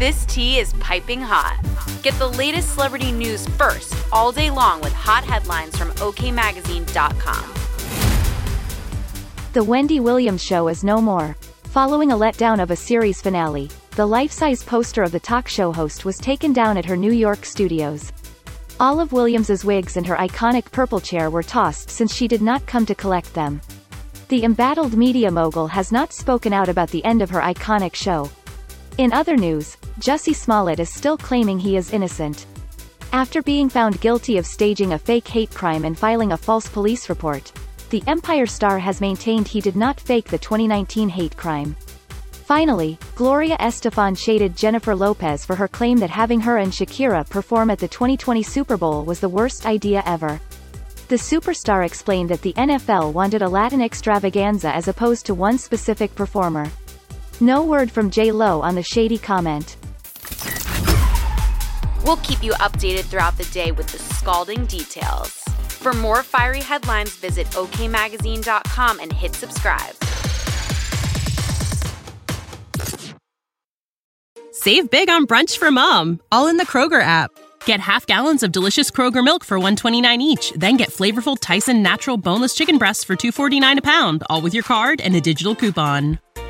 This tea is piping hot. Get the latest celebrity news first all day long with hot headlines from OKMagazine.com. The Wendy Williams Show is no more. Following a letdown of a series finale, the life-size poster of the talk show host was taken down at her New York studios. All of Williams's wigs and her iconic purple chair were tossed since she did not come to collect them. The embattled media mogul has not spoken out about the end of her iconic show. In other news, Jussie Smollett is still claiming he is innocent. After being found guilty of staging a fake hate crime and filing a false police report, the Empire star has maintained he did not fake the 2019 hate crime. Finally, Gloria Estefan shaded Jennifer Lopez for her claim that having her and Shakira perform at the 2020 Super Bowl was the worst idea ever. The superstar explained that the NFL wanted a Latin extravaganza as opposed to one specific performer. No word from J-Lo on the shady comment. We'll keep you updated throughout the day with the scalding details. For more fiery headlines, visit okmagazine.com and hit subscribe. Save big on brunch for mom, all in the Kroger app. Get half gallons of delicious Kroger milk for 129 each, then get flavorful Tyson natural boneless chicken breasts for 249 a pound, all with your card and a digital coupon.